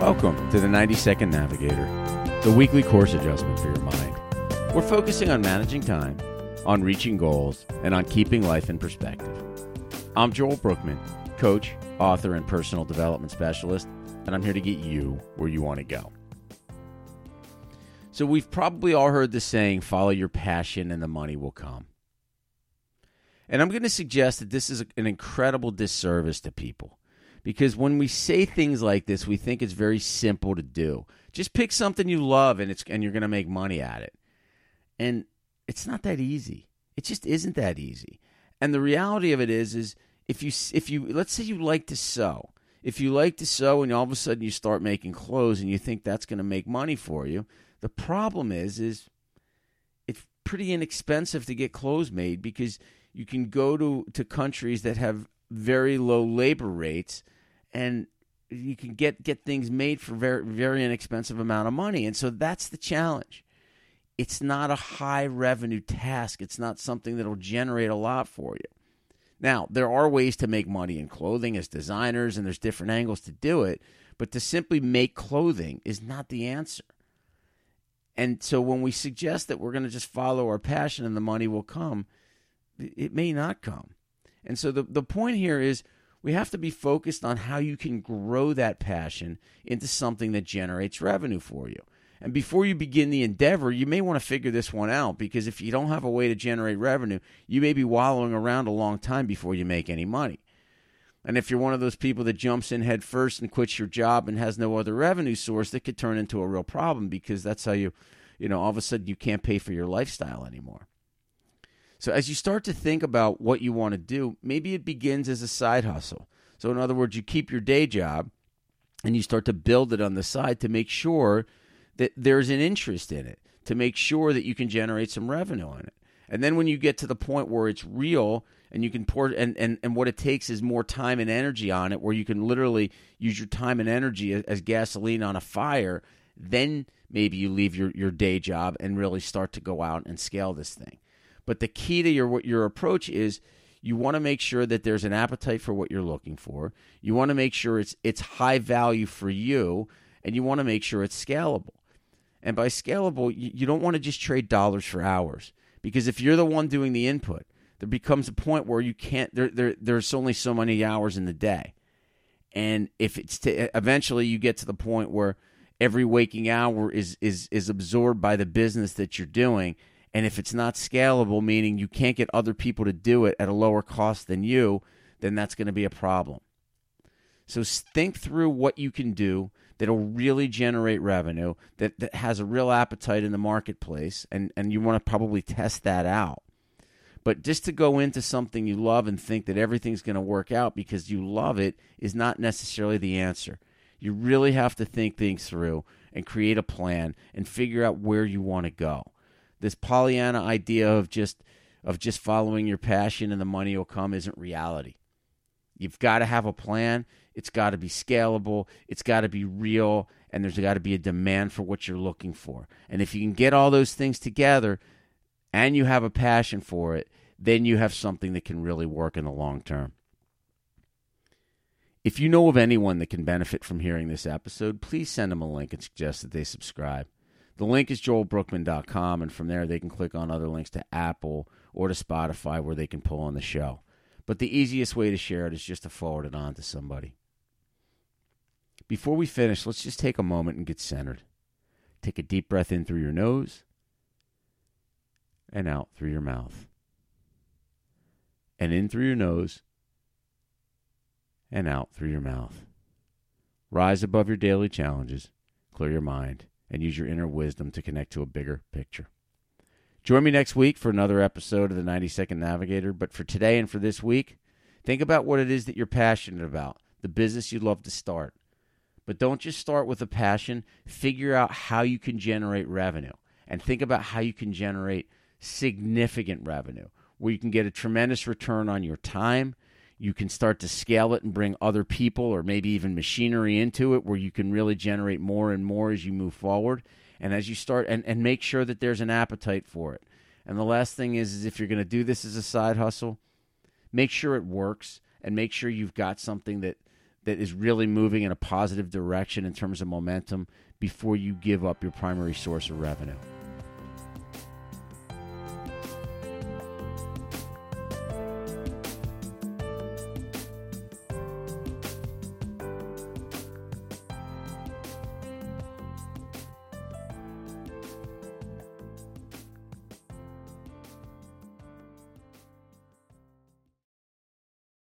Welcome to the 90 Second Navigator, the weekly course adjustment for your mind. We're focusing on managing time, on reaching goals, and on keeping life in perspective. I'm Joel Brookman, coach, author, and personal development specialist, and I'm here to get you where you want to go. So, we've probably all heard the saying, follow your passion and the money will come. And I'm going to suggest that this is an incredible disservice to people because when we say things like this, we think it's very simple to do. Just pick something you love and it's and you're going to make money at it. And it's not that easy. It just isn't that easy. And the reality of it is is if you if you let's say you like to sew. If you like to sew and all of a sudden you start making clothes and you think that's going to make money for you, the problem is is it's pretty inexpensive to get clothes made because you can go to to countries that have very low labor rates and you can get get things made for very very inexpensive amount of money. And so that's the challenge. It's not a high revenue task. It's not something that'll generate a lot for you. Now there are ways to make money in clothing as designers and there's different angles to do it but to simply make clothing is not the answer. And so when we suggest that we're going to just follow our passion and the money will come it may not come. And so the, the point here is we have to be focused on how you can grow that passion into something that generates revenue for you. And before you begin the endeavor, you may want to figure this one out because if you don't have a way to generate revenue, you may be wallowing around a long time before you make any money. And if you're one of those people that jumps in head first and quits your job and has no other revenue source, that could turn into a real problem because that's how you, you know, all of a sudden you can't pay for your lifestyle anymore. So as you start to think about what you want to do, maybe it begins as a side hustle. So in other words, you keep your day job and you start to build it on the side to make sure that there's an interest in it, to make sure that you can generate some revenue on it. And then when you get to the point where it's real and you can pour and, and, and what it takes is more time and energy on it, where you can literally use your time and energy as, as gasoline on a fire, then maybe you leave your, your day job and really start to go out and scale this thing. But the key to your your approach is you want to make sure that there's an appetite for what you're looking for. You want to make sure it's it's high value for you, and you want to make sure it's scalable. And by scalable, you, you don't want to just trade dollars for hours because if you're the one doing the input, there becomes a point where you can't. There, there there's only so many hours in the day, and if it's to, eventually you get to the point where every waking hour is is is absorbed by the business that you're doing and if it's not scalable, meaning you can't get other people to do it at a lower cost than you, then that's going to be a problem. So think through what you can do that'll really generate revenue, that, that has a real appetite in the marketplace, and, and you want to probably test that out. But just to go into something you love and think that everything's going to work out because you love it is not necessarily the answer. You really have to think things through and create a plan and figure out where you want to go this Pollyanna idea of just of just following your passion and the money will come isn't reality. You've got to have a plan. It's got to be scalable. It's got to be real. And there's got to be a demand for what you're looking for. And if you can get all those things together and you have a passion for it, then you have something that can really work in the long term. If you know of anyone that can benefit from hearing this episode, please send them a link and suggest that they subscribe. The link is joelbrookman.com, and from there they can click on other links to Apple or to Spotify where they can pull on the show. But the easiest way to share it is just to forward it on to somebody. Before we finish, let's just take a moment and get centered. Take a deep breath in through your nose and out through your mouth. And in through your nose and out through your mouth. Rise above your daily challenges, clear your mind and use your inner wisdom to connect to a bigger picture. Join me next week for another episode of the 90 Second Navigator. But for today and for this week, think about what it is that you're passionate about, the business you'd love to start. But don't just start with a passion, figure out how you can generate revenue and think about how you can generate significant revenue where you can get a tremendous return on your time you can start to scale it and bring other people or maybe even machinery into it where you can really generate more and more as you move forward and as you start and, and make sure that there's an appetite for it and the last thing is, is if you're going to do this as a side hustle make sure it works and make sure you've got something that that is really moving in a positive direction in terms of momentum before you give up your primary source of revenue.